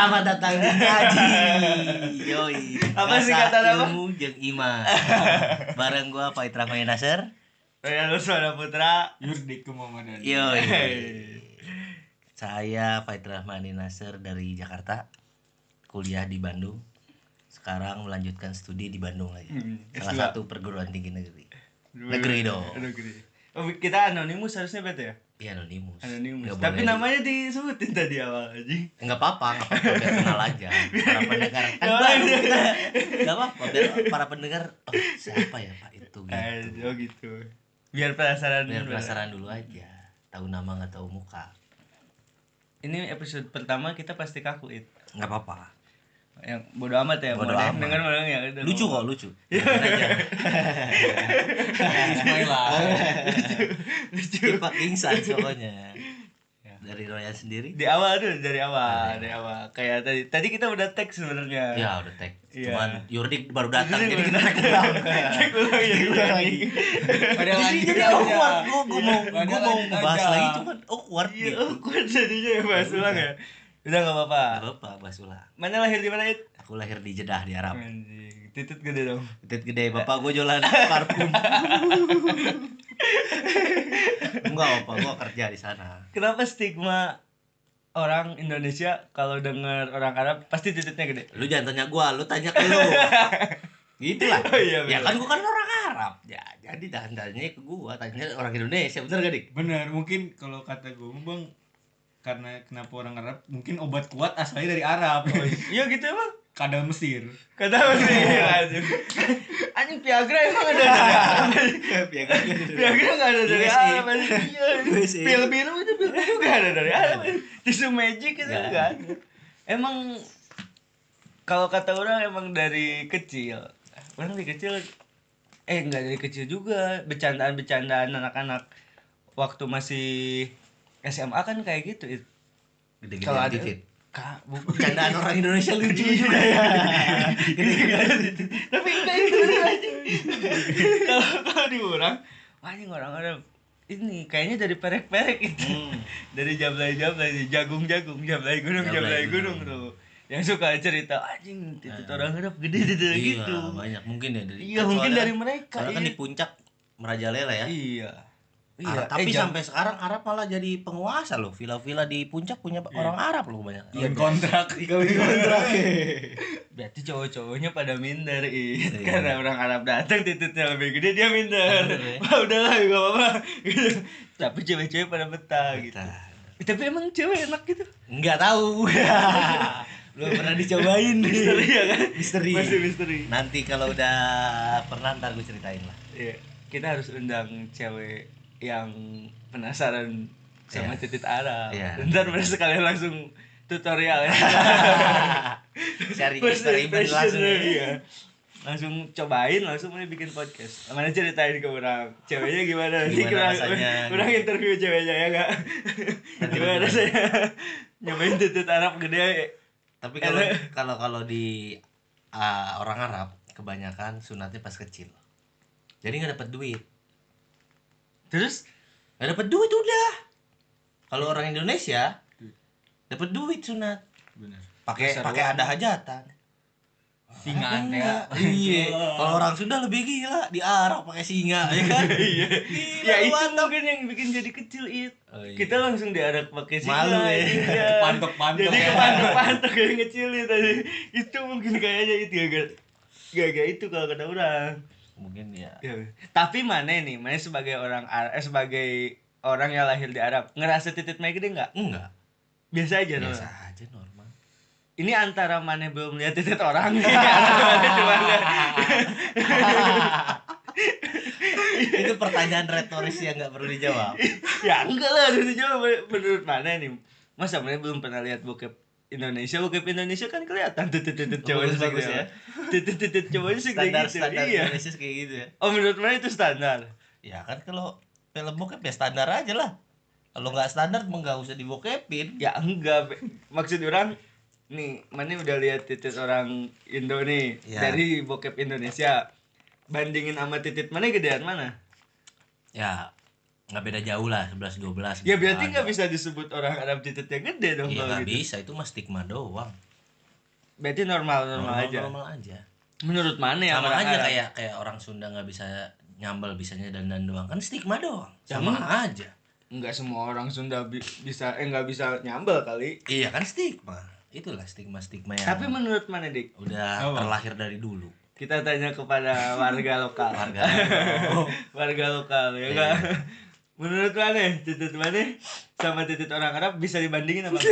Selamat datang di Ngaji. Yoi. Apa sih kata nama? Ilmu jeung iman. Bareng gua Faitra Maya Nasir. Saya Luswana Putra. Yurdik Muhammadan. Yoi. Saya Faitra Mani Nasir dari Jakarta. Kuliah di Bandung. Sekarang melanjutkan studi di Bandung lagi. Hmm, Salah S2. satu perguruan tinggi negeri. Negeri dong. Negeri. Oh, kita anonimus harusnya bete ya? Iya anonimus. Anonimus. Nggak Tapi boleh namanya disebutin tadi awal aja. Enggak apa-apa, enggak apa-apa biar kenal aja. Para pendengar kan baru kita. Enggak apa-apa biar para pendengar oh, siapa ya Pak itu gitu. Eh, oh gitu. Biar penasaran. Biar penasaran dulu aja. Tahu nama nggak tahu muka. Ini episode pertama kita pasti kaku it. Enggak apa-apa. Yang bodo amat ya. Bodo amat. Dengar malah ya. Lucu kok, lucu. Biarin aja. Bismillah. Kita pingsan pokoknya. Dari Royan sendiri? Di awal tuh dari awal, dari awal. Kayak tadi. Tadi kita udah tag sebenarnya. Ya udah tag. Iya. Cuman Yurdik baru datang Jadi kita tag Tag ulang ya, ulang lagi. Ada Jadi awkward. Gua gua mau gua mau aja. lagi cuman awkward Iya, gitu. awkward jadinya ya bahas ulang ya. Udah gak apa-apa. Gak apa-apa, bahas ulang. Mana lahir di mana it? Aku lahir di Jeddah di Arab. Anjing, titit gede dong. Titit gede, bapak gue jualan parfum. Enggak apa, gue kerja di sana. Kenapa stigma orang Indonesia kalau dengar orang Arab pasti titiknya gede? Lu jangan tanya gue, lu tanya ke lu. Gitu lah. Oh iya, ya kan gue kan orang Arab. Ya, jadi jangan tanya ke gue, tanya orang Indonesia. Bener gak, Dik? Bener, mungkin kalau kata gue bang karena kenapa orang Arab mungkin obat kuat asalnya dari Arab Iya gitu emang. kadal Mesir Kata sih anjing. Anjing Viagra emang ada dari Arab. Viagra enggak ada dari. Arab. Iya. Pil biru itu pil biru enggak ada dari Arab. anjing. Tisu magic itu Nggak ada. Emang kalau kata orang emang dari kecil. Orang dari kecil eh enggak dari kecil juga bercandaan-bercandaan anak-anak waktu masih SMA kan kayak gitu. It. Gede-gede Kalau ada. Kak, Candaan orang Indonesia lucu Iya, juga ya. tapi enggak itu kalau kalau di orang anjing orang Arab ini kayaknya dari perek-perek itu Hmm. dari jablay-jablay jagung-jagung jablay gunung Jablay gunung tuh yang suka cerita anjing titik orang Arab gede gede Iya, gitu banyak mungkin ya dari Iya, mungkin dari kan- mereka, Soalnya kan iya. di puncak merajalela ya. iya Arab, tapi eh, sampai sekarang Arab malah jadi penguasa loh. Villa-villa di puncak punya orang Arab loh banyak. Kawin kontrak kawin kontrak berarti cowok-cowoknya pada minder. Iya. karena orang Arab datang titiknya lebih gede dia minder Minder, ya. Wah, udahlah gak apa-apa gitu. tapi cewek-cewek pada betah gitu Betah. Eh, tapi emang cewek enak gitu Enggak tahu. Belum pernah dicobain nih. misteri ya kan Misteri. masih misteri Nanti kalau udah pernah ntar gue ceritain lah. Iya. kita harus undang cewek yang penasaran sama Iya. titik Arab Iya. ntar mereka sekalian langsung tutorial ya First eksperimen impression langsung. ya. iya. langsung cobain langsung mana bikin podcast mana ceritain ke orang ceweknya gimana nanti kurang kurang interview ceweknya ya enggak gimana rasanya nyobain titik Arab gede Tapi kalau kalau kalau di ah, orang Arab kebanyakan sunatnya pas kecil. Jadi nggak dapat duit. Terus Nggak dapat duit udah. Kalau orang Indonesia dapat duit sunat. Pakai pakai ada hajatan. singan ya Iya. Kalau orang Sunda lebih gila di Arab pakai singa ya kan. iya ya itu mungkin yang bikin jadi kecil it Oh, iya. kita langsung diarak pakai Malu singa, ya. iya. Pantok-pantok jadi ya. kepantok-pantok kayak ngecil tadi itu mungkin kayaknya itu gak gak itu kalau kata orang Mungkin ya. Ya, tapi mana nih mana sebagai orang Arab eh, sebagai orang yang lahir di Arab ngerasa titik naik gede nggak Enggak. biasa aja Biasa aja normal. ini antara mana belum lihat titik orang nih cuma Itu pertanyaan retoris yang nggak perlu dijawab. ya enggak lah harus dijawab menurut mana nih masa mana belum pernah lihat bokep Indonesia bokep Indonesia kan kelihatan titik cowoknya Bagus-bagus segede ya. titik titik cowoknya segede Standar gitu standar iya Indonesia kayak gitu ya. oh menurut mana itu standar Ya kan kalau film bokep ya standar aja lah. Kalau nggak standar emang nggak usah dibokepin. ya enggak maksud orang nih mana udah lihat titik orang Indo nih Ya. dari bokep Indonesia bandingin sama titik mana gedean mana Ya nggak beda jauh lah 11 12. ya berarti nggak bisa disebut orang Arab titiknya gede dong Iya nggak gitu bisa itu mah stigma doang. berarti normal normal, normal, aja normal aja menurut mana ya sama orang aja Arab? kayak kayak orang Sunda nggak bisa nyambel bisanya dandan doang kan stigma doang Ya, sama emang- aja nggak semua orang Sunda bi- bisa eh nggak bisa nyambel kali iya kan stigma itulah stigma stigma yang tapi menurut mana dik udah Apa? terlahir dari dulu kita tanya kepada warga lokal warga lokal. warga lokal ya Iya. kan menurut mana titit mana sama titit orang Arab bisa dibandingin apa?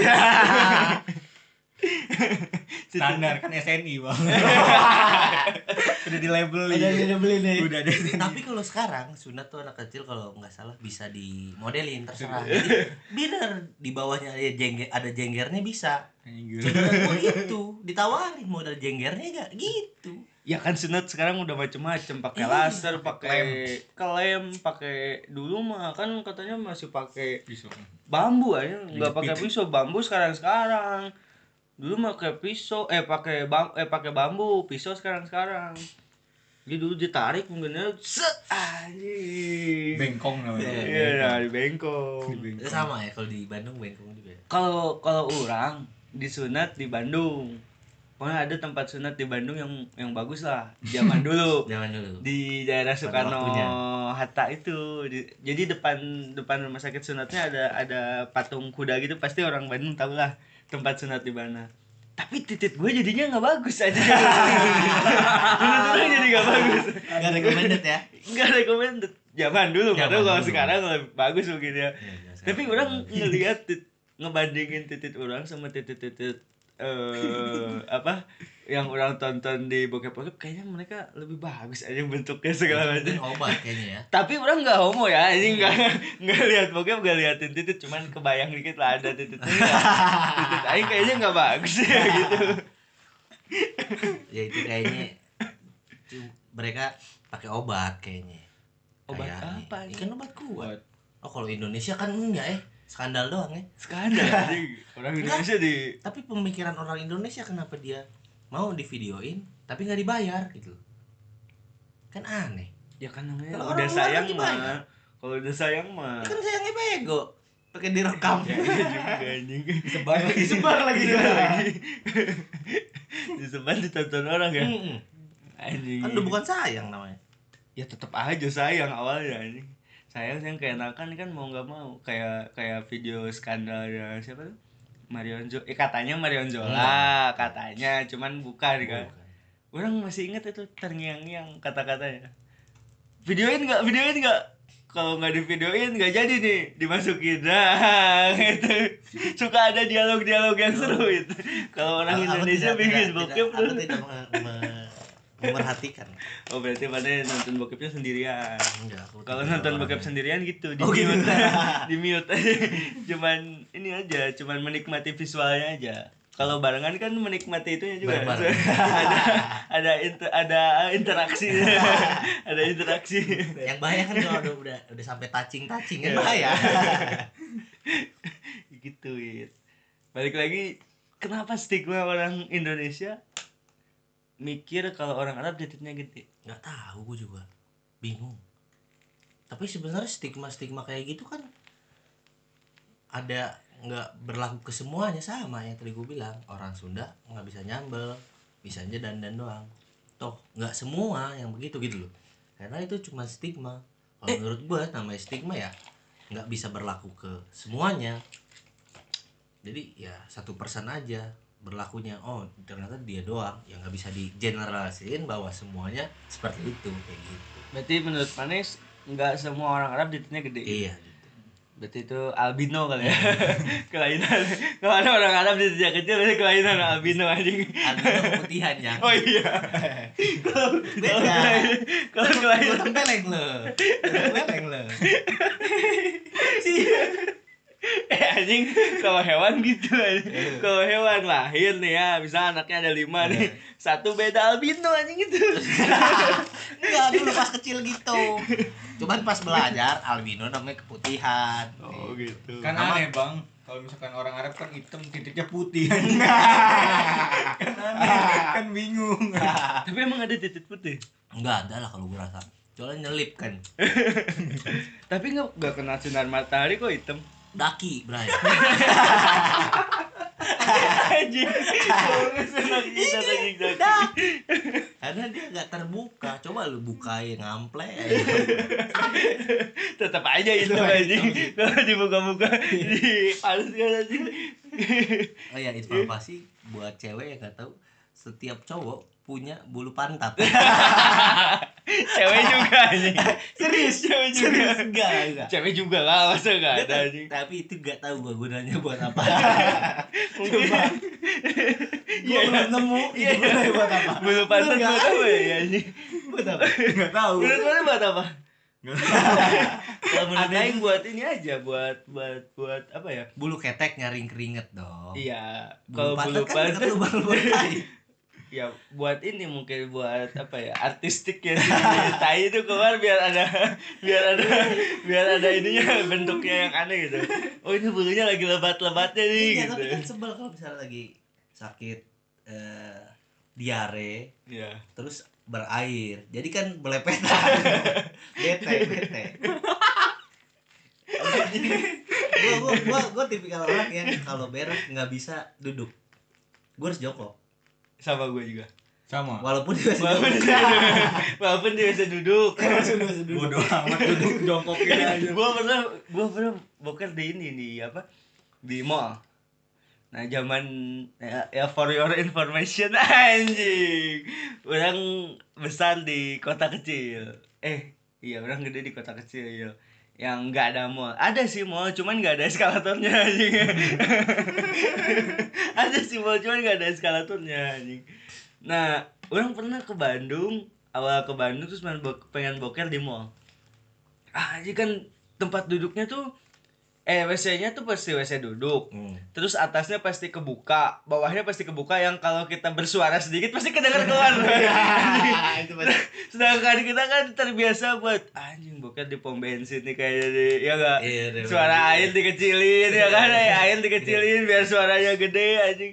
Standar kan SNI bang. Udah di label udah beli nih. Udah ada tapi kalau sekarang sunat tuh anak kecil kalau nggak salah bisa dimodelin terserah. Jadi bener di bawahnya ada jengger ada jenggernya bisa. Cuma gitu ditawarin modal jenggernya gak gitu ya kan sunat sekarang udah macem-macem pakai Iya, laser pakai klem pakai dulu mah kan katanya masih pakai pisau. bambu aja nggak pakai pisau bambu sekarang sekarang dulu mah pakai pisau eh pakai bam eh pakai bambu pisau sekarang sekarang jadi dulu ditarik mungkin ya set anjing. Bengkong namanya. Iya nah, di bengkong. Di sama ya kalau di Bandung bengkong juga. Ya? kalau kalau orang disunat di Bandung pokoknya ada tempat sunat di Bandung yang yang bagus lah. Zaman dulu. Zaman dulu. Di daerah Soekarno. Hatta itu. Di- jadi depan depan rumah sakit sunatnya ada ada patung kuda gitu. Pasti orang Bandung tahu lah tempat sunat di mana. Tapi titit gue jadinya nggak bagus aja. Menurut jadi nggak bagus. Nggak recommended ya? Nggak recommended. Zaman dulu tahu Zaman kalau sekarang lebih bagus mungkin ya. Iya, tapi sekarang orang ngelihat ngebandingin titit orang sama titit-titit eh apa yang orang tonton di bokep-bokep kayaknya mereka lebih bagus aja bentuknya segala macam. obat kayaknya ya. Tapi orang nggak homo ya ini nggak nggak lihat bokep nggak liatin titit cuman kebayang dikit lah ada titit titit aing kayaknya nggak bagus ya gitu. Ya itu kayaknya mereka pakai obat kayaknya. Obat Kayaknya. apa, Ini. Anjing? kan obat kuat. Oh kalau Indonesia kan enggak eh skandal doang ya. Skandal orang Indonesia di tapi pemikiran orang Indonesia kenapa dia mau di videoin tapi nggak dibayar gitu kan aneh. Ya kan namanya Kalau udah sayang mah. kalau udah sayang mah. Ya kan sayangnya bego. Pakai direkam. Ya iya juga anjing. Sebar lagi. Disebar lagi. Disebar lagi. Disebar ditonton orang ya. Anjing. Kan udah bukan sayang namanya. Ya tetap aja sayang awalnya anjing sayang sayang keenakan kan mau nggak mau. Kayak kayak video skandalnya siapa tuh? Marion Jo eh katanya Marion Jola katanya. Cuman bukan kan Bukan. orang masih ingat itu terngiang-ngiang kata-katanya. Videoin nggak? Videoin nggak? Kalau nggak di videoin nggak jadi nih. Dimasukin. Nah gitu. Suka ada dialog-dialog yang seru itu. Kalau orang Indonesia bikin bokep tidak- aku tidak memerhatikan. Oh berarti pada nonton bokepnya sendirian. Enggak kalau nonton bokep sendirian gitu di Oh, gitu. mute. Di mute. Cuman ini aja cuman menikmati visualnya aja. Kalau barengan kan menikmati itunya juga. Bareng-bareng. ada ada inter- ada interaksi. Ada interaksi. Yang bahaya kan kalau udah udah, udah sampai touching touching kan Iya. bahaya. Gitu Wit. balik lagi kenapa stigma orang Indonesia mikir kalau orang Arab titiknya gede. Nggak tahu gue juga. Bingung. Tapi sebenarnya stigma stigma kayak gitu kan ada nggak berlaku ke semuanya. Sama yang tadi gue bilang orang Sunda nggak bisa nyambel bisa aja dandan doang. Toh nggak semua yang begitu gitu loh. Karena itu cuma stigma. Kalau menurut gue namanya stigma ya nggak bisa berlaku ke semuanya. Jadi ya satu persen aja berlakunya. Oh ternyata dia doang yang nggak bisa di generalisin bahwa semuanya seperti itu kayak gitu. Berarti menurut Manes nggak semua orang Arab titiknya gede. Iya. Gitu Berarti itu albino kali ya. kelainan. Kalau ada orang Arab di sejak kecil berarti kelainan albino anjing. albino keputihan ya. Oh iya. Kalau kalau kelainan. Tempeleng lo tempeleng lo eh anjing kalau hewan gitu anjing. Kalau hewan lahir nih ya, bisa anaknya ada lima nih. Satu beda albino anjing itu. enggak dulu pas kecil gitu cuman pas belajar albino namanya keputihan Oh gitu. kan aneh bang kalau misalkan orang Arab kan hitam titiknya putih kan aneh kan bingung Tapi emang ada titik putih. enggak ada lah kalau gue rasa soalnya nyelip kan Tapi nggak nggak kena sinar matahari kok hitam. Daki bray. Anjing. Dah. karena dia nggak terbuka. Coba lu bukain ngample tetap aja itu aja anjing. kalau dibuka-buka di halus kan anjing. Oh ya informasi buat cewek yang nggak tahu setiap cowok punya bulu pantat. Cewek juga anjing. Serius? Cewek juga. Serius? Enggak enggak. Cewek juga lah masa nggak Dia ada anjing? tapi itu gak tahu gua gunanya buat apa. Coba. Iya, gua belum nemu Iya, itu gunanya buat apa. Bulu pantat Bener buat apa ya anjing? Buat apa? Nggak tahu. Bulu pantat buat apa? Kalau menurut Aing buat ini aja buat buat buat apa ya? Bulu ketek nyaring keringet dong. Iya. Bulu kalau bulu pantat kan pantat dekat lubang-lubang tai. Ya buat ini mungkin buat apa ya artistik ya tai itu keluar biar ada biar ada biar ada ininya bentuknya yang aneh gitu. Oh ini bulunya lagi lebat-lebatnya nih iya gitu. tapi kan sebel kalau misalnya lagi sakit eh, diare ya terus berair. Jadi kan belepetan. Bete bete. Gua gua gua tipikal orang yang kalau berak nggak bisa duduk. Gua harus jongkok sama gue juga. Sama. Walaupun dia walaupun dia walaupun dia bisa duduk. Walaupun dia masih duduk. bodoh amat duduk jongkokin aja gue pernah gue pernah boker di ini di apa? Di mall. Nah zaman ya, ya for your information anjing. Orang besar di kota kecil. Eh iya orang gede di kota kecil iya yang nggak ada mall. Ada sih mall cuman nggak ada eskalatornya anjing. Ada sih mall cuman nggak ada eskalatornya anjing. Nah orang pernah ke Bandung awal ke Bandung terus pengen boker di mall. Ah anjing kan tempat duduknya tuh eh WC-nya tuh pasti WC duduk. Hmm. terus atasnya pasti kebuka bawahnya pasti kebuka yang kalau kita bersuara sedikit pasti kedengar keluar. Sedangkan kita kan terbiasa buat anjing boker di pom bensin nih kayak di ya enggak Iya, suara air dikecilin ya kan? Eh, air dikecilin biar suaranya gede anjing.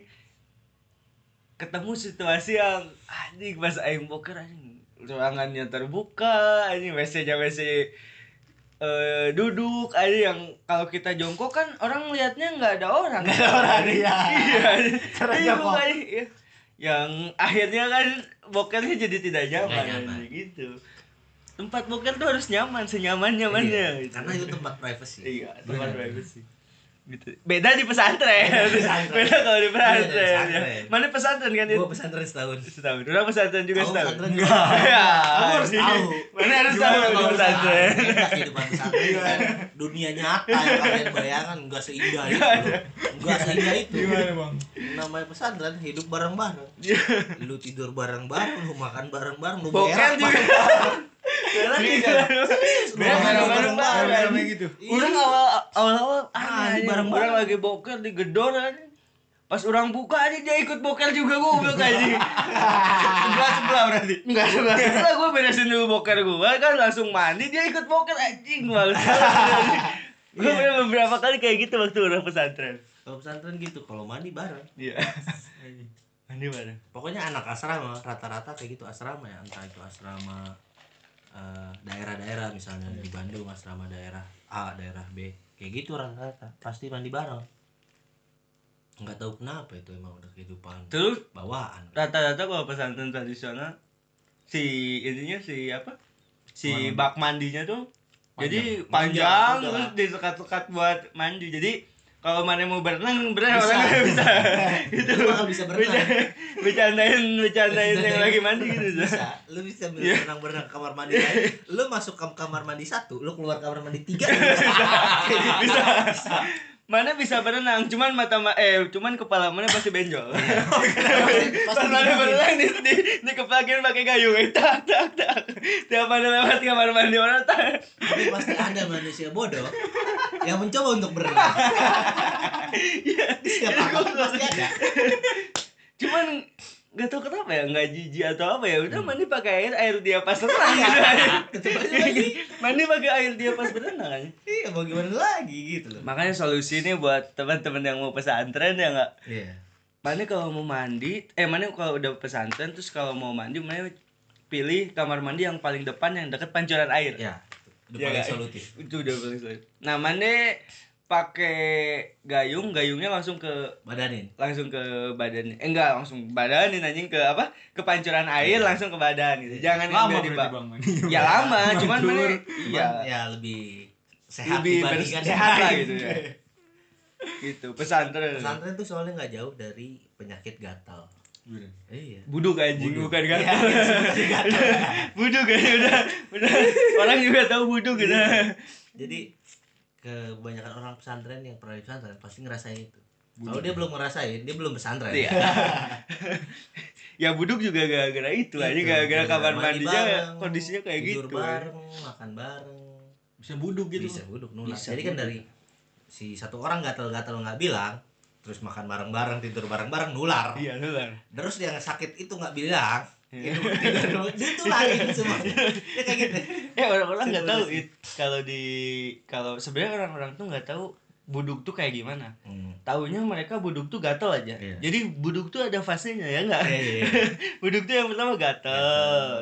Ketemu situasi yang anjing pas aing boker anjing ruangannya terbuka anjing WC-nya WC eh duduk aja yang kalau kita jongkok kan orang liatnya nggak ada orang Nggak ada orang, iya. iya Cara Iya, makanya, iya. yang akhirnya kan bokernya jadi tidak nyaman, Nggak nyaman. gitu tempat boker tuh harus nyaman senyaman nyamannya Iya, gitu. karena itu tempat privacy iya tempat privacy gitu beda di pesantren Beda pesantren. beda kalau di Beda di pesantren ya. pesantren. mana pesantren kan itu gua pesantren setahun setahun udah pesantren juga Tahu setahun pesantren Enggak. Ya, Kamu harus tahu. mana harus tahu di pesantren kehidupan pesantren kan dunia nyata yang kalian bayangkan enggak seindah itu enggak seindah itu gimana bang namanya pesantren hidup bareng-bareng lu tidur bareng-bareng lu makan bareng-bareng lu Iya. juga. Serius, lu Berak makan bareng-bareng. Rame-rame gitu Iya. Orang awal awal awal Ah, ah, di bareng bareng-bareng. bareng lagi boker di gedor. Pas orang buka aja dia ikut boker juga goblok aja. sebelah sebelah berarti Enggak sebelah setelah gue beresin dulu boker gue kan langsung mandi dia ikut boker anjing males. Gue pernah beberapa kali kayak gitu waktu orang pesantren. kalau pesantren gitu kalau mandi bareng Iya. Mandi bareng. pokoknya anak asrama rata-rata kayak gitu asrama ya entah itu asrama eh, daerah-daerah misalnya di Bandung asrama daerah A daerah B kayak gitu rata-rata pasti mandi bareng nggak tahu kenapa itu emang udah kehidupan Terus bawaan rata-rata kalau pesantren tradisional si ininya si apa? Si Mana? bak mandinya tuh jadi Panjang. panjang, Panjang, terus panjang. disekat-sekat buat mandi. Jadi kalau mana mau berenang, berenang Bisa. orang nggak bisa. Lu bakal bisa berenang. Bercandain, bercandain yang lagi mandi gitu. bisa lu bisa Iya. berenang berenang kamar mandi lain lu masuk ke kamar mandi satu lu keluar kamar mandi tiga bisa Bisa. Mana bisa berenang, cuman mata ma eh cuman kepala mana pasti benjol. pasti Pas mana berenang di di, di kepakin pakai gayung, eh, tak tak tak. Tiap mana lewat kamar mandi orang tak. tapi pasti ada manusia bodoh yang mencoba untuk berenang Iya. setiap angkatan pasti ada Cuman gak tau kenapa ya nggak jijik atau apa ya udah mandi pakai air air dia pas renang gitu mandi pakai air dia pas berenang. Iya mau gimana lagi gitu loh. Makanya solusinya buat teman-teman yang mau pesantren ya nggak? Iya. Mana kalau mau mandi eh mana kalau udah pesantren terus kalau mau mandi mana pilih kamar mandi yang paling depan yang deket pancuran air. Ya udah Ya, paling solutif. Itu udah paling sulit nah mana pakai gayung gayungnya langsung ke badanin? langsung ke badan. Eh enggak langsung badanin anjing ke apa? Ke pancuran air langsung ke badan gitu. Jangan lama di bang. Ya lama. Cuman mana Cuman iya. ya lebih sehat lebih sehat lah gitu ya. Gitu pesantren. Pesantren tuh soalnya nggak jauh dari penyakit gatal. Bener. iya. Buduk anjing Buduk. bukan kan Iya, gatal. buduk kan udah. Udah. Orang juga tahu buduk gitu. Jadi kebanyakan orang pesantren yang pernah di pesantren pasti ngerasain itu. Kalau dia belum ngerasain dia belum pesantren. Iya. ya buduk juga gara-gara itu aja Itu, gara-gara kamar mandi mandinya bareng, kondisinya kayak tidur gitu bareng makan bareng. Bisa buduk gitu. Bisa buduk nular Bisa jadi kan dari si satu orang gatal-gatal nggak bilang terus makan bareng-bareng tidur bareng-bareng nular. Iya nular. Terus yang sakit itu nggak bilang Iya. itu tidur itu lain semua ya kayak gitu eh orang-orang nggak tahu Sirkulasi. it kalau di kalau sebenarnya orang-orang tuh nggak tahu buduk tuh kayak gimana Hmm. Taunya mereka buduk tuh gatel aja. Iya. Jadi buduk tuh ada fasenya ya enggak? Iya, iya, iya. buduk tuh yang pertama gatel.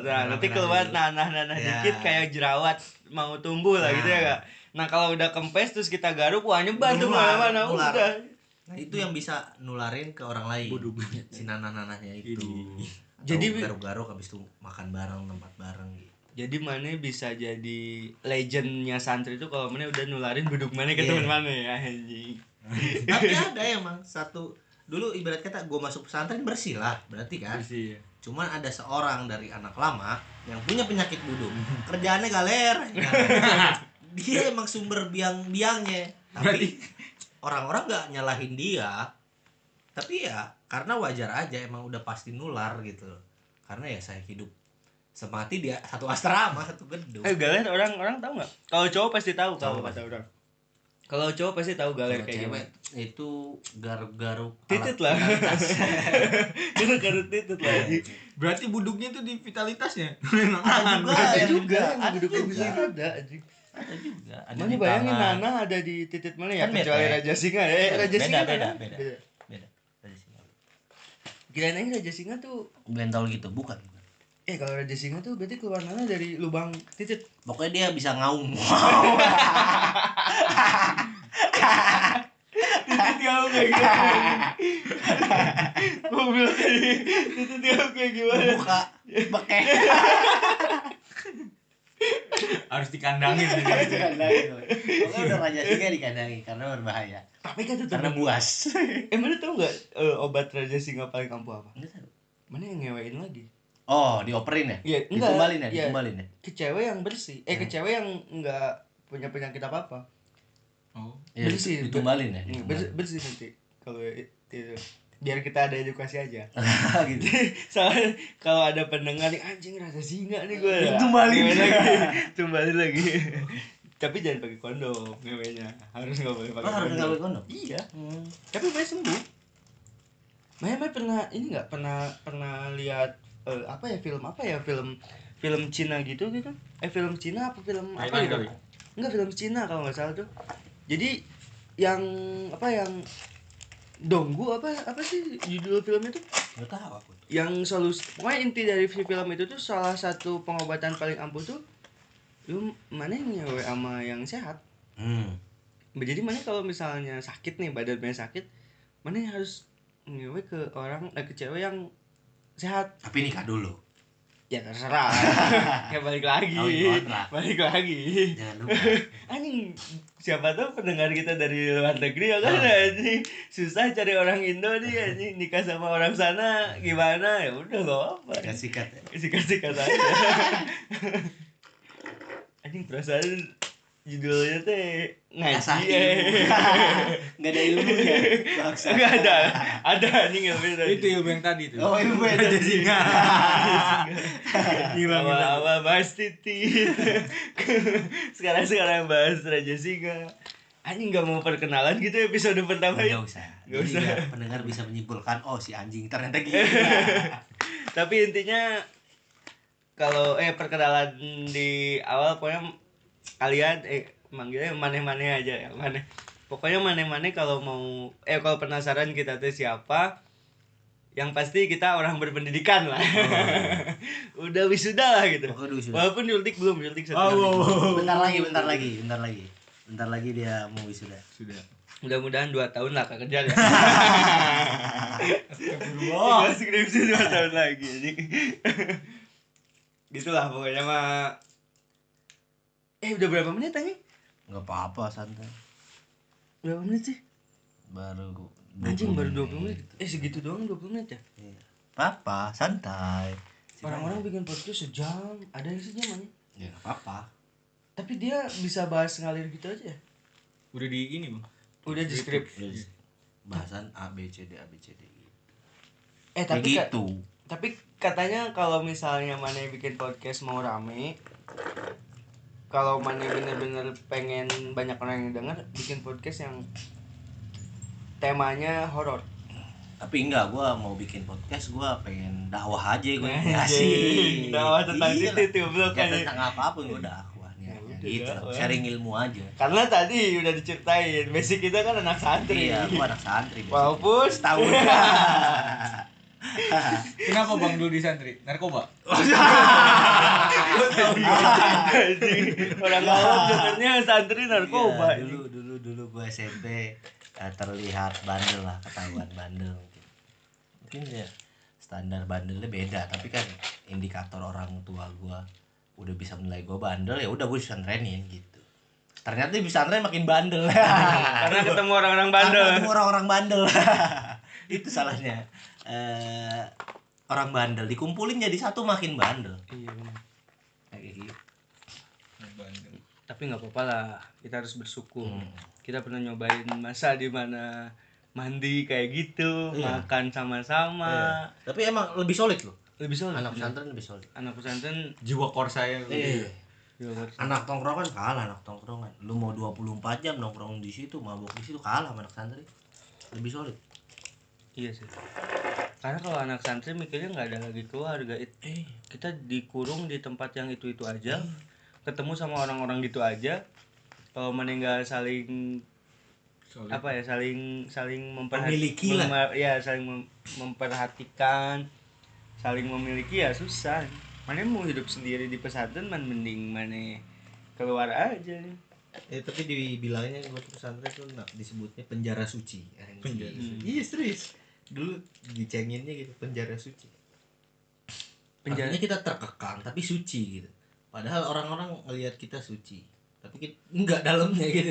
Gatel. Nah, nanti Nanah-nanah keluar nanah-nanah Iya. dikit kayak jerawat mau tumbuh lah gitu ya Nah. enggak? Nah, kalau udah kempes terus kita garuk wah nyebar tuh mana-mana udah. Nah, itu yang bisa nularin ke orang lain. Buduk. Si nanah-nanahnya itu. Jadi garuk-garuk habis itu makan bareng, tempat bareng gitu. Jadi mana bisa jadi legendnya santri itu kalau mana udah nularin buduk mana ke Iya. teman mana ya anjing. Tapi ada emang satu dulu ibarat kata gue masuk pesantren bersih lah berarti kan Bersih ya. cuman ada seorang dari anak lama yang punya penyakit buduk kerjaannya galer dia emang sumber biang-biangnya tapi orang-orang nggak nyalahin dia tapi ya karena wajar aja emang udah pasti nular gitu karena ya saya hidup semati dia satu asrama satu gedung Eh galer orang-orang tahu nggak? Kalau cowok pasti tahu kalau kata orang. Kalau cowok pasti tahu galer Kalau kayak gimana. itu garuk-garuk Titit lah. Itu karut titit lah. anjing. Berarti buduknya tuh di vitalitasnya. ada juga Ada juga, ada buduk juga. bisa ada anjing. ada juga ada Mana bayangin tangan. Nana ada di titik mana ya Kan kecuali beda. Raja Singa ya. Eh, Raja Beda, Singa beda, kan? beda. beda. Aja Raja Singa tuh bentol gitu bukan eh kalau Raja Singa tuh berarti keluar Nana dari lubang titik. pokoknya dia bisa ngaum Titik jauh kayak gimana? Bilang tadi titik jauh kayak gimana? buka pakai Harus dikandangin. pokoknya udah raja singa dikandangin karena berbahaya Tapi kan tetap karena buas Eh mana tau gak eh, obat Raja Singa paling ampuh apa? Nggak tahu. Mana yang ngewein lagi? oh dioperin ya Iya, enggak. ditumbalin ya Iya. ditumbalin ya Ke cewek yang bersih. Eh ke cewek yang enggak punya penyakit apa-apa. Oh. Iya, Bersih, ditumbalin ya Iya, ditumbalin. bersih, bersih nanti kalau itu biar kita ada edukasi aja. Gitu. Soalnya kalau ada pendengar nih anjing rasa singa nih gue Tumbalin. lagi. Tumbalin lagi. Tapi jangan pakai kondom ngewenya. Harus nggak boleh pakai Oh, harus nggak pakai kondom? iya. Hmm. tapi Maya sembuh. Maya Maya pernah ini nggak? Pernah pernah lihat eh, apa ya film apa ya film film Cina gitu gitu? Eh film Cina apa film apa Thailand gitu? kali. enggak film Cina kalau nggak salah tuh. Jadi yang apa yang Donggu apa apa sih judul film itu nggak tahu aku. Yang solusi pokoknya inti dari film itu tuh salah satu pengobatan paling ampuh tuh lu mana yang nyewe sama yang sehat? Hmm. jadi mana kalau misalnya sakit nih badan mana sakit mana yang harus ngewe ke orang eh, ke cewek yang sehat? Tapi nikah dulu ya terserah. Kayak balik lagi. Kawin kontrak. balik lagi. Jangan lupa. Anjing siapa tahu pendengar kita dari luar negeri ya kan anjing? Susah cari orang Indo nih anjing. Nikah sama orang sana gimana? Ya udah gak apa sikat sikat ya. sikat-sikat aja. Anjing perasaan judulnya teh ngaji. Ya nggak ada ilmunya Bangsa. Enggak ada. Ada anjing ilmu Itu ilmu yang tadi tuh. oh ilmu ya Raja singa. Hilang awal-awal bahas titit sekarang sekarang bahas raja singa. Anjing nggak mau perkenalan gitu episode pertama nggak ini usah. Nggak Jadi usah. pendengar bisa menyimpulkan oh si anjing ternyata gitu. Tapi intinya kalau eh perkenalan di awal pokoknya kalian eh manggilnya maneh-maneh aja ya maneh pokoknya maneh-maneh kalau mau eh kalau penasaran kita tuh siapa yang pasti kita orang berpendidikan lah udah wisuda lah gitu udah wisuda. walaupun nyultik belum nyultik satu Oh, wow, wow, wow. bentar lagi bentar lagi bentar lagi Bentar lagi dia mau wisuda. Sudah. Mudah-mudahan 2 tahun lah Kak kejar ya. Skripsi 2 tahun lagi jadi. Gitulah pokoknya mah. Eh udah berapa menit tanya? Nggak apa-apa santai. Berapa menit sih? Baru Anjing baru 20 menit. Eh segitu doang 20 menit ya? Iya. Apa? Santai. Orang-orang bikin podcast sejam, ada yang sejam aja. Ya nggak apa-apa. Tapi dia bisa bahas ngalir gitu aja ya? Udah di ini, Bang. Udah di di- Bahasan A B C D A B C D gitu. Eh tapi ka- gitu. tapi katanya kalau misalnya mana bikin podcast mau rame kalau mana bener-bener pengen banyak orang yang denger bikin podcast yang temanya horor Tapi enggak, gua mau bikin podcast, gua pengen dakwah aja gue Anjing, ngasih. dakwah tentang Iya titik lah. tuh, belum Ya kan ya? tentang apa pun gua dakwah nih. Ya udah, gitu, dakwah. sharing ilmu aja. karena tadi udah diceritain basic kita kan anak santri Iya, gua anak santri. walaupun setahun. Kenapa Bang dulu di santri? Narkoba. Orang awam dengernya santri narkoba Iya, dulu dulu dulu gua SMP eh, terlihat bandel lah, ketahuan bandel mungkin. Mungkin ya standar bandelnya beda, tapi kan indikator orang tua gua udah bisa menilai gua bandel ya udah gua disantrenin gitu. Ternyata di pesantren makin bandel. karena ketemu orang-orang bandel Karena ketemu orang-orang bandel. Itu salahnya. Eh orang bandel dikumpulin jadi satu makin bandel. iya benar Kayak gitu. Bandel. Tapi nggak apa-apa lah kita harus bersyukur Hmm. kita pernah nyobain masa di mana mandi kayak gitu Iya. makan sama-sama Tapi emang lebih solid loh. lebih solid Anak pesantren lebih solid. anak pesantren Jiwa kor saya. Iya. iya. Anak tongkrongan kalah anak tongkrongan. Lu mau 24 jam nongkrong di situ, mabok di situ kalah sama anak santri. Lebih solid. iya sih karena kalau anak santri mikirnya nggak ada lagi keluarga Eh, kita dikurung di tempat yang itu itu aja ketemu sama orang-orang gitu aja kalau meninggal saling Solid. apa ya saling saling Memiliki lah. ya saling mem- memperhatikan saling memiliki ya susah mana mau hidup sendiri di pesantren man mending mana keluar aja Eh, tapi dibilangnya gue tuh pesantren tuh nak disebutnya penjara suci. Penjara suci. Iya serius. Dulu dicenginnya gitu penjara suci. penjara Artinya kita terkekang tapi suci gitu. Padahal orang-orang ngelihat kita suci. Tapi kita enggak dalamnya gitu.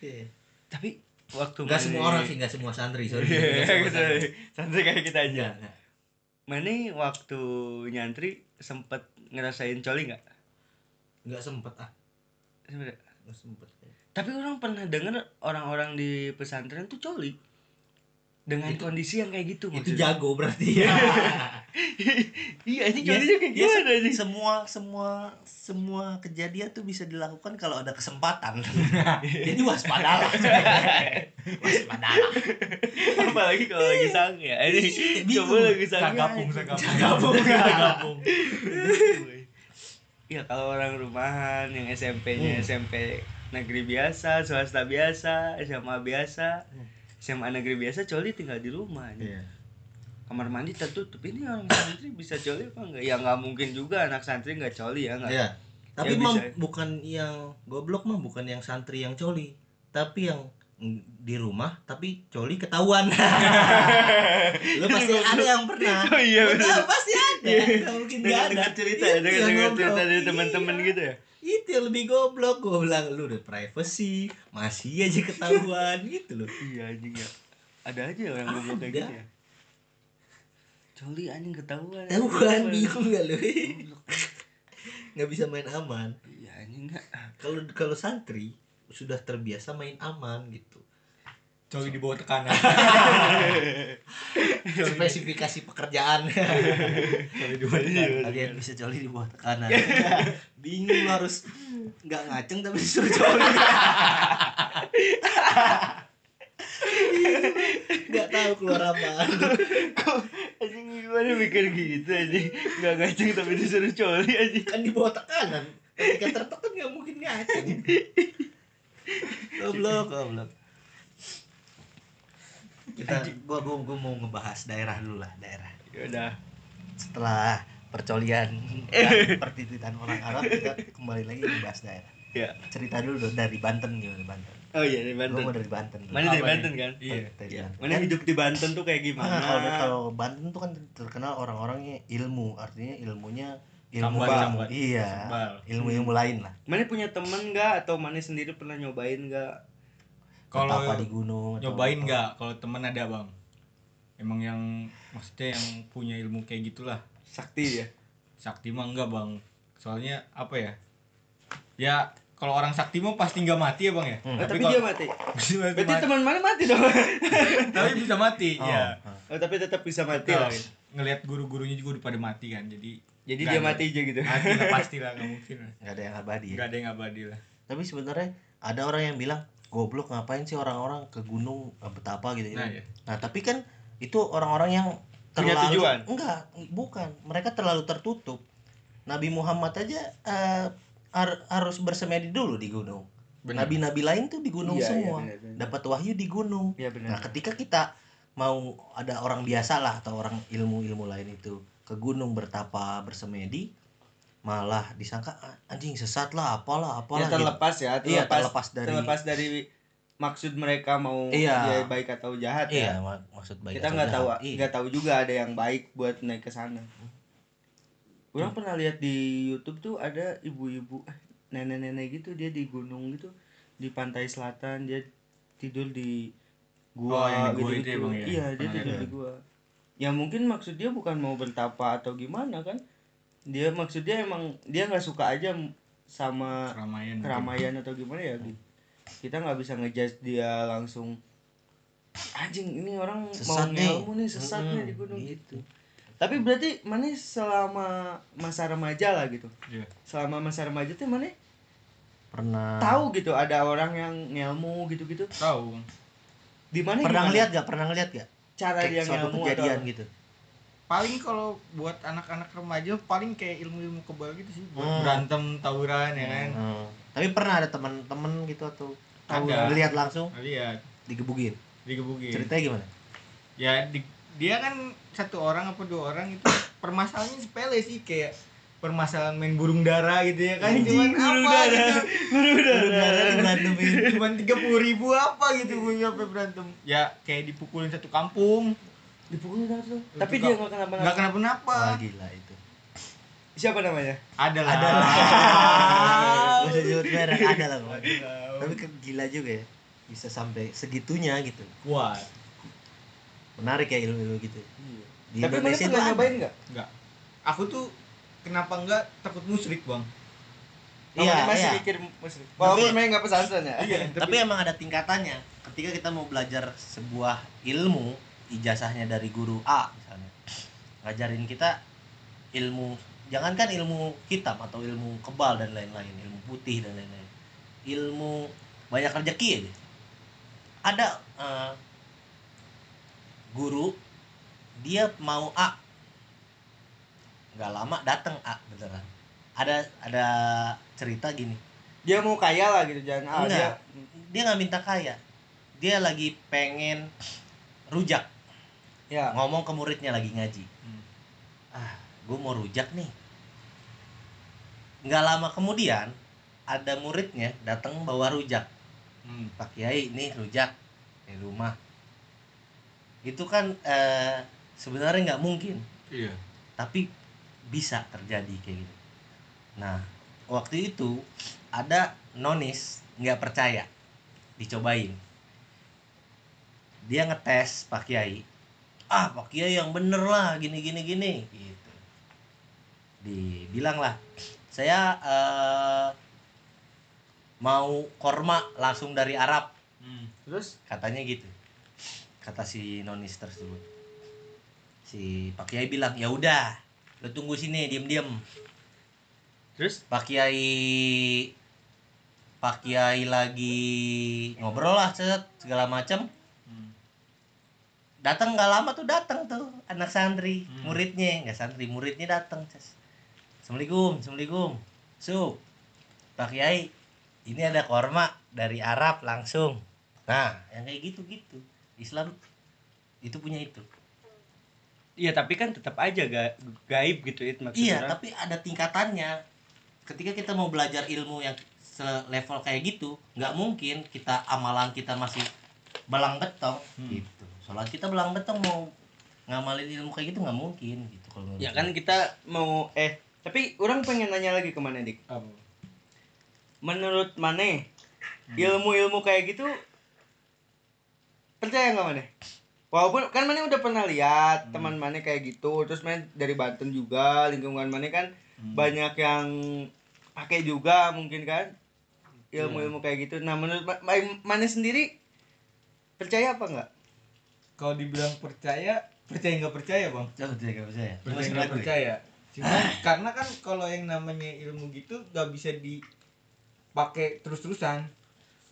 Iya. tapi waktu Enggak Mane- semua orang sih, enggak semua santri, sorry. Iya, Nggak semua gitu. santri. santri kayak kita aja Enggak, enggak. mana waktu nyantri sempet ngerasain coli nggak Enggak sempet ah. Sebenarnya. Enggak sempet. tapi orang pernah dengar orang-orang di pesantren tuh coli dengan kondisi yang kayak gitu Itu maksudnya. jago berarti ya. iya ini Ya, colinya kayak ya, gimana se- semua semua semua kejadian tuh bisa dilakukan kalau ada kesempatan. Jadi waspadalah. waspadalah. apalagi kalau lagi sange ya ini coba lagi sange Sagapung, sagapung. Gabung, gabung. Iya kalau orang rumahan yang SMP-nya Hmm. SMP negeri biasa, swasta biasa, SMA biasa, Hmm. SMA negeri biasa coli tinggal di rumah. nih. Iya. Kamar mandi tertutup. Ini orang santri bisa coli apa enggak? Ya nggak mungkin juga anak santri nggak coli ya nggak? Iya. Tapi Ya, mah bukan yang goblok mah bukan yang santri yang coli, tapi yang di rumah tapi coli ketahuan. Lu pasti ada yang pernah. Oh iya pasti ada. Nggak mungkin nggak ada. cerita ya, dengar yang dengar goblok. cerita dari Iya. teman-teman gitu ya. Itu yang lebih goblok gue bilang lu udah privacy masih aja ketahuan gitu loh. Iya anjing ya. Ada aja orang goblok kayak Ada. gitu ya. Coli anjing ketahuan. Ketahuan bingung gak lu? nggak bisa main aman. Iya anjing enggak. Kalau kalau santri sudah terbiasa main aman gitu. Coli di bawah tekanan. Spesifikasi pekerjaan. Di bawah tekanan. Kalian bisa coli di bawah tekanan. Bingung harus nggak ngaceng tapi disuruh coli. Nggak tahu keluar apaan. Anjing gimana mikir gitu anjing. Enggak ngaceng tapi disuruh coli anjing. Kan di bawah tekanan. Ketika tertekan nggak mungkin ngaceng. Goblok, goblok. Kita, gua, gua, gua mau ngebahas daerah dulu lah, daerah. Ya udah. Setelah percolian dan pertititan orang Arab, kita kembali lagi ngebahas daerah. ya cerita dulu dong dari Banten gimana Banten oh iya dari Banten mau dari Banten dulu. mana dari Banten kan Iya. Iya. Mana hidup di Banten tuh kayak gimana Nah, kalau kalau Banten tuh kan terkenal orang-orangnya ilmu, artinya ilmunya ilmu ilmu. sambat. Iya. Sambal. Ilmu-ilmu lain lah. mana punya temen nggak atau mana sendiri pernah nyobain nggak Kalau di gunung nyobain nggak? Kalau temen ada bang. Emang yang maksudnya yang punya ilmu kayak gitulah. Sakti ya? Sakti mah enggak bang. Soalnya apa ya? Ya kalau orang sakti mah pasti nggak mati ya bang ya? Hmm. Oh, tapi kalau- dia mati? Bisa mati, berarti mati. teman mana mati dong? Tapi bisa mati Oh, ya. oh tapi tetap bisa mati Betul. lah ngelihat guru-gurunya juga udah pada mati kan? Jadi jadi dia ada- mati aja gitu. Mati lah pasti lah nggak mungkin lah. Nggak ada yang abadi. Ya. nggak ada yang abadi lah. Tapi sebenarnya ada orang yang bilang goblok ngapain sih orang-orang ke gunung eh, betapa gitu. nah Nah, ya nah tapi kan itu orang-orang yang Punya terlalu tujuan? enggak, bukan. Mereka terlalu tertutup. Nabi Muhammad aja eh, har- harus bersemedi dulu di gunung. Nabi-nabi lain tuh di gunung Iya, iya, semua. benar, benar. Dapat wahyu di gunung. Iya. Nah, ketika kita mau ada orang biasa lah atau orang ilmu-ilmu lain itu ke gunung bertapa bersemedi malah disangka "Ah, anjing sesat lah apalah ya apalah gitu. terlepas ya Iya, terlepas, terlepas dari- terlepas dari maksud mereka mau Iya. dia baik atau jahat iya ya mak- maksud baik kita nggak tahu. Iya. nggak tahu juga ada yang baik buat naik ke sana orang pernah lihat di YouTube tuh ada ibu-ibu eh, nenek-nenek gitu dia di gunung gitu di pantai selatan dia tidur di Oh, gua yang di gua gitu, itu ya, Bang, ya? iya dia tidur lihat. di gua ya mungkin maksud dia bukan mau bertapa atau gimana kan dia maksud dia emang dia nggak suka aja sama keramaian mungkin. keramaian atau gimana ya Di. kita nggak bisa ngejudge dia langsung anjing ini orang Sesat mau ngelmu nih sesat nih di gunung gitu. tapi berarti mana selama masa remaja lah gitu. Iya. selama masa remaja tuh mana pernah. tahu gitu ada orang yang ngelmu gitu gitu tahu. Di mana pernah ngeliat gak pernah ngeliat gak cara kayak dia suatu ngelmu kejadian atau gitu paling kalau buat anak-anak remaja paling kayak ilmu-ilmu kebal gitu sih. Buat Hmm. berantem tawuran ya kan? Hmm. tapi pernah ada teman-teman gitu atau Ada. ngeliat langsung? Lihat. Digebukin? Digebukin. Ceritanya gimana? Ya di- dia kan satu orang apa dua orang itu permasalahannya sepele sih kayak permasalahan main burung dara gitu ya kan. Cuman burung apa dara. gitu. Burung Burung dara diberantemin. cuman tiga puluh ribu apa gitu punya sampai berantem. Ya kayak dipukulin satu kampung dipukul nggak tuh. Tapi dia nggak kenapa nggak kenapa-napa. Wah gila itu. Siapa namanya? Ada lah. Ada lah. Usah sebut merek ada lah tapi kan gila juga ya. Bisa sampai segitunya gitu. Kuat. Menarik ya ilmu-ilmu gitu. Di tapi mana Indonesia pernah nyobain nggak? Enggak aku tuh kenapa enggak takut musyrik bang. Oh, Iya, masih iya. mikir musrik walaupun Tapi- memang nggak pesantren ya. Iya tapi emang ada tingkatannya. Ketika kita mau belajar sebuah ilmu ijazahnya dari guru A misalnya. Ngajarin kita ilmu jangankan ilmu hitam atau ilmu kebal dan lain-lain ilmu putih dan lain-lain. Ilmu banyak rezeki aja. Ada eh, guru dia mau A. Nggak lama datang A beneran. Ada ada cerita gini. Dia mau kaya lah gitu jangan ah, dia dia nggak minta kaya. Dia lagi pengen rujak ya. Ngomong ke muridnya lagi ngaji. Hmm. ah gue mau rujak nih. Nggak lama kemudian ada muridnya datang bawa rujak. Hmm. pak kiai ini rujak di rumah. Itu kan eh, sebenarnya nggak mungkin. Iya. Tapi bisa terjadi kayak gitu. Nah waktu itu ada nonis nggak percaya. Dicobain. Dia ngetes pak kiai ah pak kiai yang bener lah gini gini gini. Gitu. Dibilang lah saya eh, mau korma langsung dari Arab. Hmm. terus? Katanya gitu. Kata si nonis tersebut. Si pak kiai bilang ya udah lo tunggu sini diem diem terus? Pak kiai pak kiai lagi ngobrol lah set segala macam. Datang nggak lama tuh datang tuh anak santri Hmm. muridnya. Nggak santri muridnya datang Ces. assalamualaikum assalamualaikum. Su pak kiai ini ada korma dari Arab langsung. Nah yang kayak gitu gitu. Islam itu punya itu. Iya tapi kan tetap aja ga, gaib gitu itu maksudnya. Iya tapi ada tingkatannya. Ketika kita mau belajar ilmu yang selevel kayak gitu nggak mungkin kita amalan kita masih belang betong gitu soalnya kita belang betong mau ngamalin ilmu kayak gitu nggak mungkin gitu kalau ya kan kita mau eh tapi orang pengen nanya lagi ke mana dik. Apa? menurut mana ilmu-ilmu kayak gitu percaya nggak mana walaupun kan mana udah pernah lihat teman mana kayak gitu terus mana dari Banten juga lingkungan mana kan banyak yang pakai juga mungkin kan ilmu-ilmu kayak gitu. Nah menurut Ma- Ma- mana sendiri percaya apa nggak Kalau dibilang percaya, percaya nggak percaya bang? Coba percaya nggak percaya Percaya nggak ya? percaya. Cuman karena kan kalau yang namanya ilmu gitu nggak bisa dipakai terus-terusan.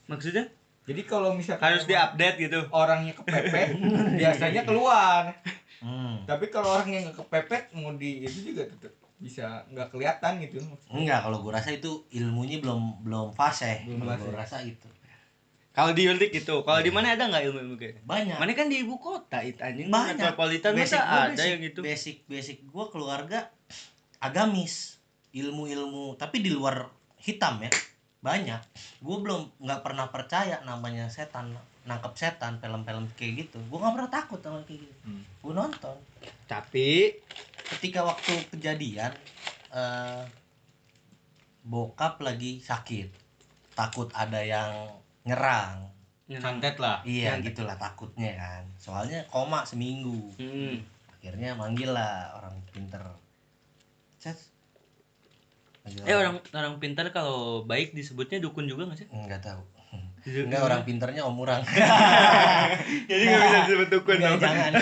maksudnya Jadi kalau misalkan harus diupdate gitu orangnya kepepet, biasanya keluar. hmm. Tapi kalau orang yang nggak kepepet mau di itu juga tetap bisa nggak kelihatan gitu. enggak kalau gua rasa itu ilmunya belum belum fase Belum gua rasa itu kalau di Ultik gitu kalau di mana ada nggak ilmu-ilmu kayak gitu? banyak. Mana kan di ibu kota itu anjing. Banyak. Metropolitan Basic masa gua ada basic- yang gitu. basic basic gua keluarga agamis. Ilmu-ilmu tapi di luar hitam ya. Banyak. Gue belum nggak pernah percaya namanya setan nangkep setan film-film kayak gitu. Gue nggak pernah takut sama kayak gitu. Hmm. gue nonton. Tapi ketika waktu kejadian eh, bokap lagi sakit. Takut ada yang nyerang. Santet lah. iya gitulah takutnya kan. Soalnya koma seminggu. Hmm. akhirnya manggil lah orang pinter. Cet. Eh orang orang pintar kalau baik disebutnya dukun juga nggak sih? Nggak tahu. Enggak orang pinternya om urang jadi nggak bisa disebut dukun Nggak, dong. jangan.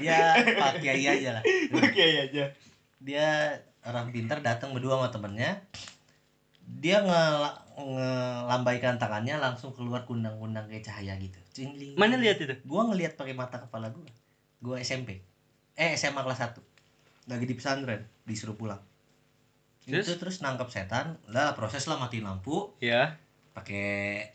Dia pak kiai aja lah. Oke aja. Dia orang pinter datang berdua sama temennya. Dia ngel- ngelambaikan tangannya langsung keluar kundang-kundang kayak cahaya gitu. Cingling. mana lihat itu? Gua ngelihat pakai mata kepala gua. Gua SMP eh SMA kelas 1 lagi di pesantren disuruh pulang. Terus? itu terus? nangkep setan. Lah proses lah mati lampu. Ya pakai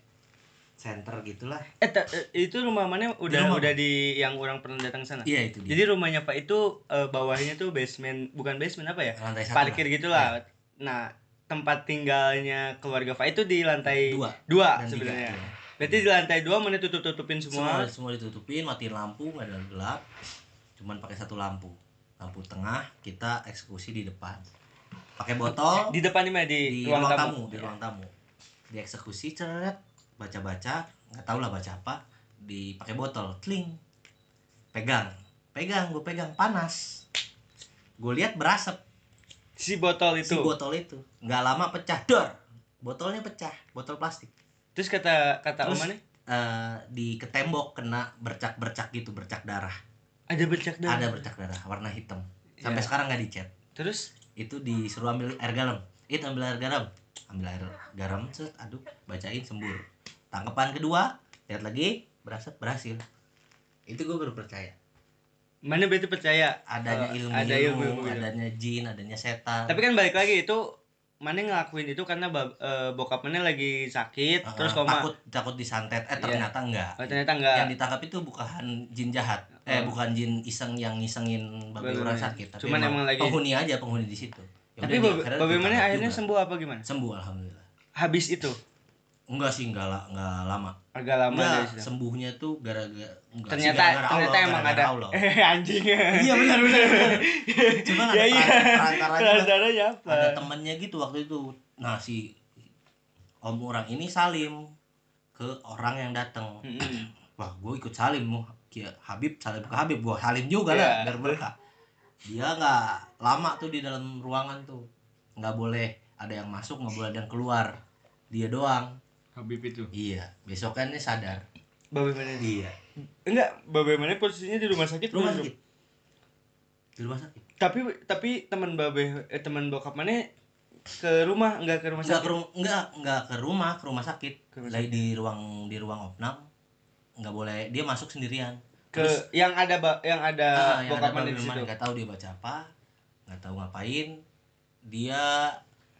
center gitulah. Eh ta- eh, itu rumah mana? Udah rumah. udah di yang orang pernah datang sana? Iya itu dia. Jadi rumahnya pak itu eh, bawahnya tuh basement bukan basement apa ya? Lantai satu parkir lah. gitulah. Nah tempat tinggalnya keluarga Pak itu di lantai Dua. dua sebenarnya tiga, iya. berarti di lantai dua mana tutup tutupin semua? Semua semua ditutupin matiin lampu nggak ada gelap. Cuman pakai satu lampu. Lampu tengah kita eksekusi di depan. Pakai botol. Di depan mana? Di di, ruang, tamu, di ruang tamu. Dieksekusi ceret baca baca nggak tahu lah baca apa. Dipakai botol. Tling. Pegang. Pegang gue pegang. Panas. Gue lihat berasap si botol itu. si botol itu. Nggak lama pecah. Dor! Botolnya pecah. Botol plastik. Terus kata kata Terus, mana Eh, di ke tembok kena bercak bercak gitu bercak darah. Ada bercak darah? Ada bercak darah warna hitam. Sampai Iya. sekarang nggak dicat. Terus? Itu disuruh ambil air garam. Itu ambil air garam. Ambil air garam set aduk bacain sembur. Tangkapan kedua lihat lagi berasap berhasil. Itu gue baru percaya mana berarti percaya? Adanya eh, ilmu, ada ilmu, ilmu, ilmu gitu. adanya jin adanya setan. Tapi kan balik lagi itu mana ngelakuin itu karena bab- eh, bokap mana lagi sakit Ah, terus koma. takut takut disantet. Eh Iya. ternyata enggak. Oh, ternyata enggak. Yang ditangkap itu bukan jin jahat. Eh Oh. bukan jin iseng yang ngisengin babi orang sakit tapi Cuman emang lagi- penghuni aja penghuni di situ. Ya tapi bagaimana akhirnya juga. sembuh apa gimana? Sembuh alhamdulillah. Habis itu enggak sih enggak la- enggak lama. Agak lama enggak situ. sembuhnya tuh gara-gara enggak sih, ternyata gara-gara ternyata Allah, emang gara-gara ada. Allah. eh anjing. Iya benar benar cuman ada ya iya. perantaranya lah. perantaranya apa? Ada temennya gitu waktu itu. Nah si om orang ini salim ke orang yang datang wah gue ikut salim mau Kia Habib salim ke Habib. Gue salim juga lah Iya. biar berkah dia nggak lama tuh di dalam ruangan tuh. Nggak boleh ada yang masuk nggak boleh ada yang keluar. Dia doang Habib itu. iya besokannya sadar. Babe mana di iya. Enggak babe mana posisinya di rumah sakit? Rumah sakit. Di rumah sakit. Tapi tapi teman babe eh, teman bokap mana ke rumah enggak ke rumah sakit? ke rumah nggak nggak ke rumah ke rumah sakit. Ke rumah lagi di ruang di ruang opnam. Nggak boleh dia masuk sendirian. Ke yang ada ba- yang ada Ah, bokap mana di situ? Mana, nggak tahu dia baca apa nggak tahu ngapain. Dia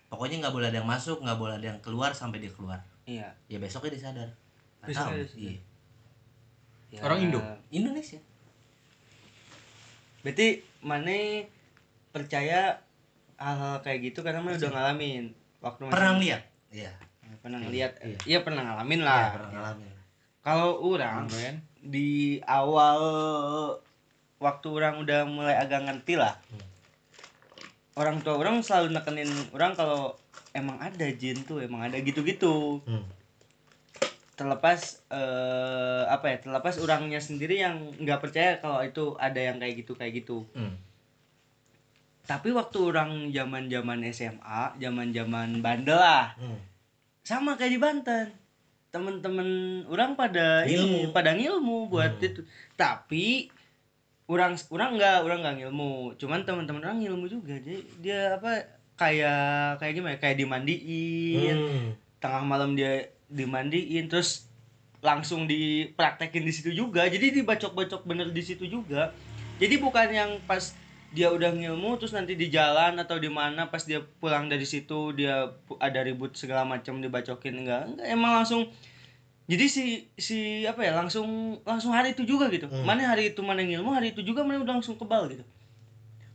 pokoknya nggak boleh ada yang masuk nggak boleh ada yang keluar sampai dia keluar iya. Ya besoknya dia sadar Besoknya tahu. dia sadar. iya. Ya. Orang Indo? Indonesia. Berarti mana percaya hal-hal kayak gitu karena mana udah ngalamin waktu masih- pernah lihat iya. Pernah ngeliat. Iya. iya pernah ngalamin ya, lah pernah ngalamin. Kalau orang di awal waktu orang udah mulai agak ngerti lah. Hmm. orang tua orang selalu nekenin orang kalau emang ada jin tuh emang ada gitu-gitu hmm. terlepas eh, apa ya terlepas orangnya sendiri yang nggak percaya kalau itu ada yang kayak gitu kayak gitu Hmm. tapi waktu orang zaman zaman SMA zaman zaman bandel lah Hmm. sama kayak di Banten temen-temen orang pada ini Ngilmu. pada ngilmu buat Hmm. itu tapi orang orang nggak orang nggak ngilmu cuman teman-teman orang ngilmu juga jadi dia apa kayak kayak gimana ya, kayak dimandiin. Hmm. tengah malam dia dimandiin terus langsung dipraktekin di situ juga. Jadi dibacok-bacok bener di situ juga. Jadi bukan yang pas dia udah ngilmu terus nanti di jalan atau di mana pas dia pulang dari situ dia ada ribut segala macam dibacokin enggak. Enggak emang langsung jadi si si apa ya langsung langsung hari itu juga gitu. Hmm. mana hari itu mana ngilmu hari itu juga mana udah langsung kebal gitu.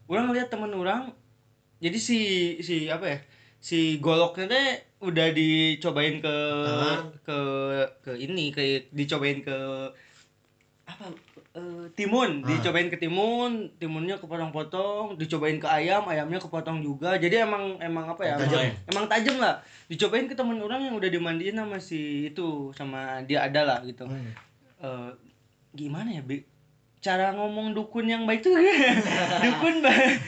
Orang lihat teman orang jadi si si apa ya si goloknya teh udah dicobain ke Tangan. ke ke ini ke dicobain ke apa eh, timun Ah. dicobain ke timun timunnya kepotong-potong dicobain ke ayam ayamnya kepotong juga jadi emang emang apa ya Tajam. emang, emang tajam lah dicobain ke temen orang yang udah dimandiin sama si itu sama dia ada lah gitu Hmm. Eh, gimana ya Bi? Cara ngomong dukun yang baik tuh dukun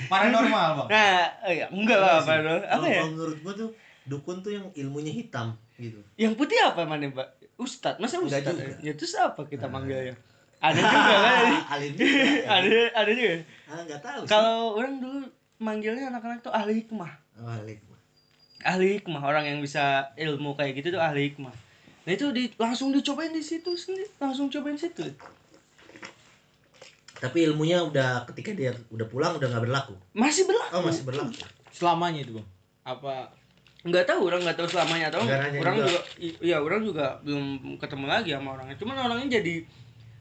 Paranormal, Bang. nah eh, ya, enggak lah apa Kalau- apa ya menurut gua tuh dukun tuh yang ilmunya hitam gitu. Yang putih apa mana mbak Ustad masa Ustad juga. ya terus apa kita manggilnya ada juga kan alim juga ada ada juga. Ah nggak tahu sih. Kalau orang dulu manggilnya anak-anak tuh ahli hikmah. Oh, alim. ahli hikmah orang yang bisa ilmu kayak gitu tuh ahli hikmah. Nah itu di, langsung dicobain di situ sendiri. Langsung cobain situ tapi ilmunya udah ketika dia udah pulang udah nggak berlaku masih berlaku oh masih berlaku Selamanya itu, Bang. Apa nggak tahu orang nggak tahu selamanya atau orang juga. juga iya orang juga belum ketemu lagi sama orangnya cuman orangnya jadi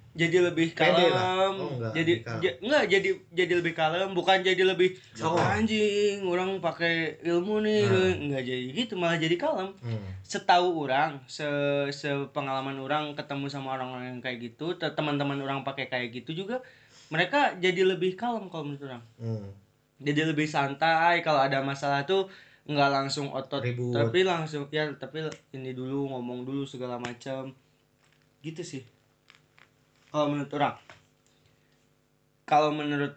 jadi lebih kalem. Oh, enggak, jadi lebih kalem. ja- enggak jadi jadi lebih kalem bukan jadi lebih Songong. anjing orang pakai ilmu nih Nah. enggak jadi gitu malah jadi kalem hmm. setahu orang se sepengalaman orang ketemu sama orang-orang yang kayak gitu te- teman-teman orang pakai kayak gitu juga mereka jadi lebih kalem kalau menurut orang. Hmm. jadi lebih santai kalau ada masalah tuh nggak langsung otot Ribut. tapi langsung ya tapi ini dulu ngomong dulu segala macam gitu sih. Kalau menurut orang. Kalau menurut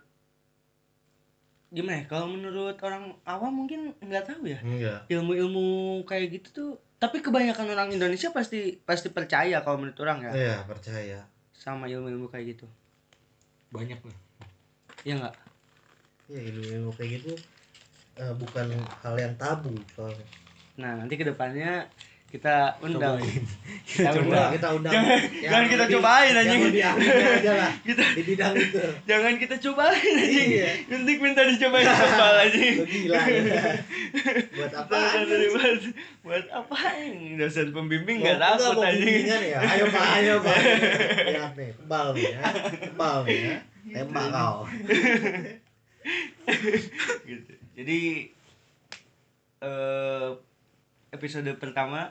gimana ya? Kalau menurut orang awam mungkin nggak tahu ya. Enggak ilmu-ilmu kayak gitu tuh tapi kebanyakan orang Indonesia pasti pasti percaya kalau menurut orang ya. Iya percaya. Sama ilmu-ilmu kayak gitu banyak lah. ya nggak ya ilmu-ilmu kayak gitu eh, bukan hal yang tabu soalnya nah nanti ke depannya kita undang. Cobain. kita undang. kita undang. Jangan- kita lebih- cobain, yang anjing. lebih ahlinya aja lah. Kita- di bidang itu. jangan kita cobain anjing. Iya. Nanti minta dicobain kepala anjing. Lu gila ya. buat apa Buat, buat, buat apa dosen pembimbing nggak takut bimbingan ya? Ayo pak ayo pak. Lihat nih kebal nih ya. Kebal nih ya. Tembak kau. Gitu. jadi eh episode pertama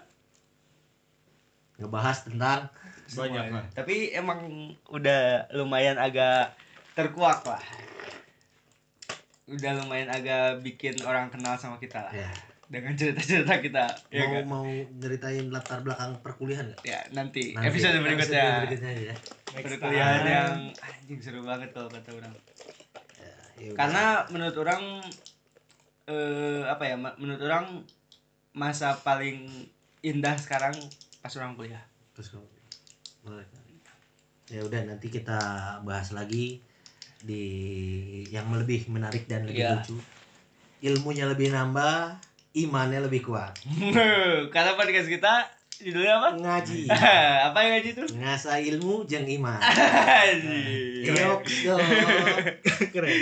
ngebahas tentang Banyak lah. tapi emang udah lumayan agak terkuak lah. Udah lumayan agak bikin orang kenal sama kita lah. Ya. Dengan cerita-cerita kita ya mau kan? mau nyeritain latar belakang perkuliahan nggak ya nanti, Nanti, episode episode berikutnya. berikutnya ya. Perkuliahan yang anjing seru banget kalau kata orang. Ya udah. karena menurut orang eh apa ya menurut orang masa paling indah sekarang pas orang kuliah. Terus kamu Boleh. ya udah nanti kita bahas lagi di yang lebih menarik dan lebih Iya. lucu. Ilmunya lebih nambah imannya lebih kuat. Karena podcast kita judulnya apa? Ngaji. Apa yang ngaji tuh ngasah ilmu jeng iman. Yok dong Keren.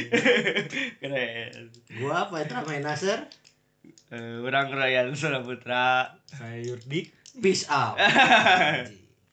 keren. Gua Petra Main Nasir Eh, orang Ryan Suraputra. Saya Yurdik. Peace out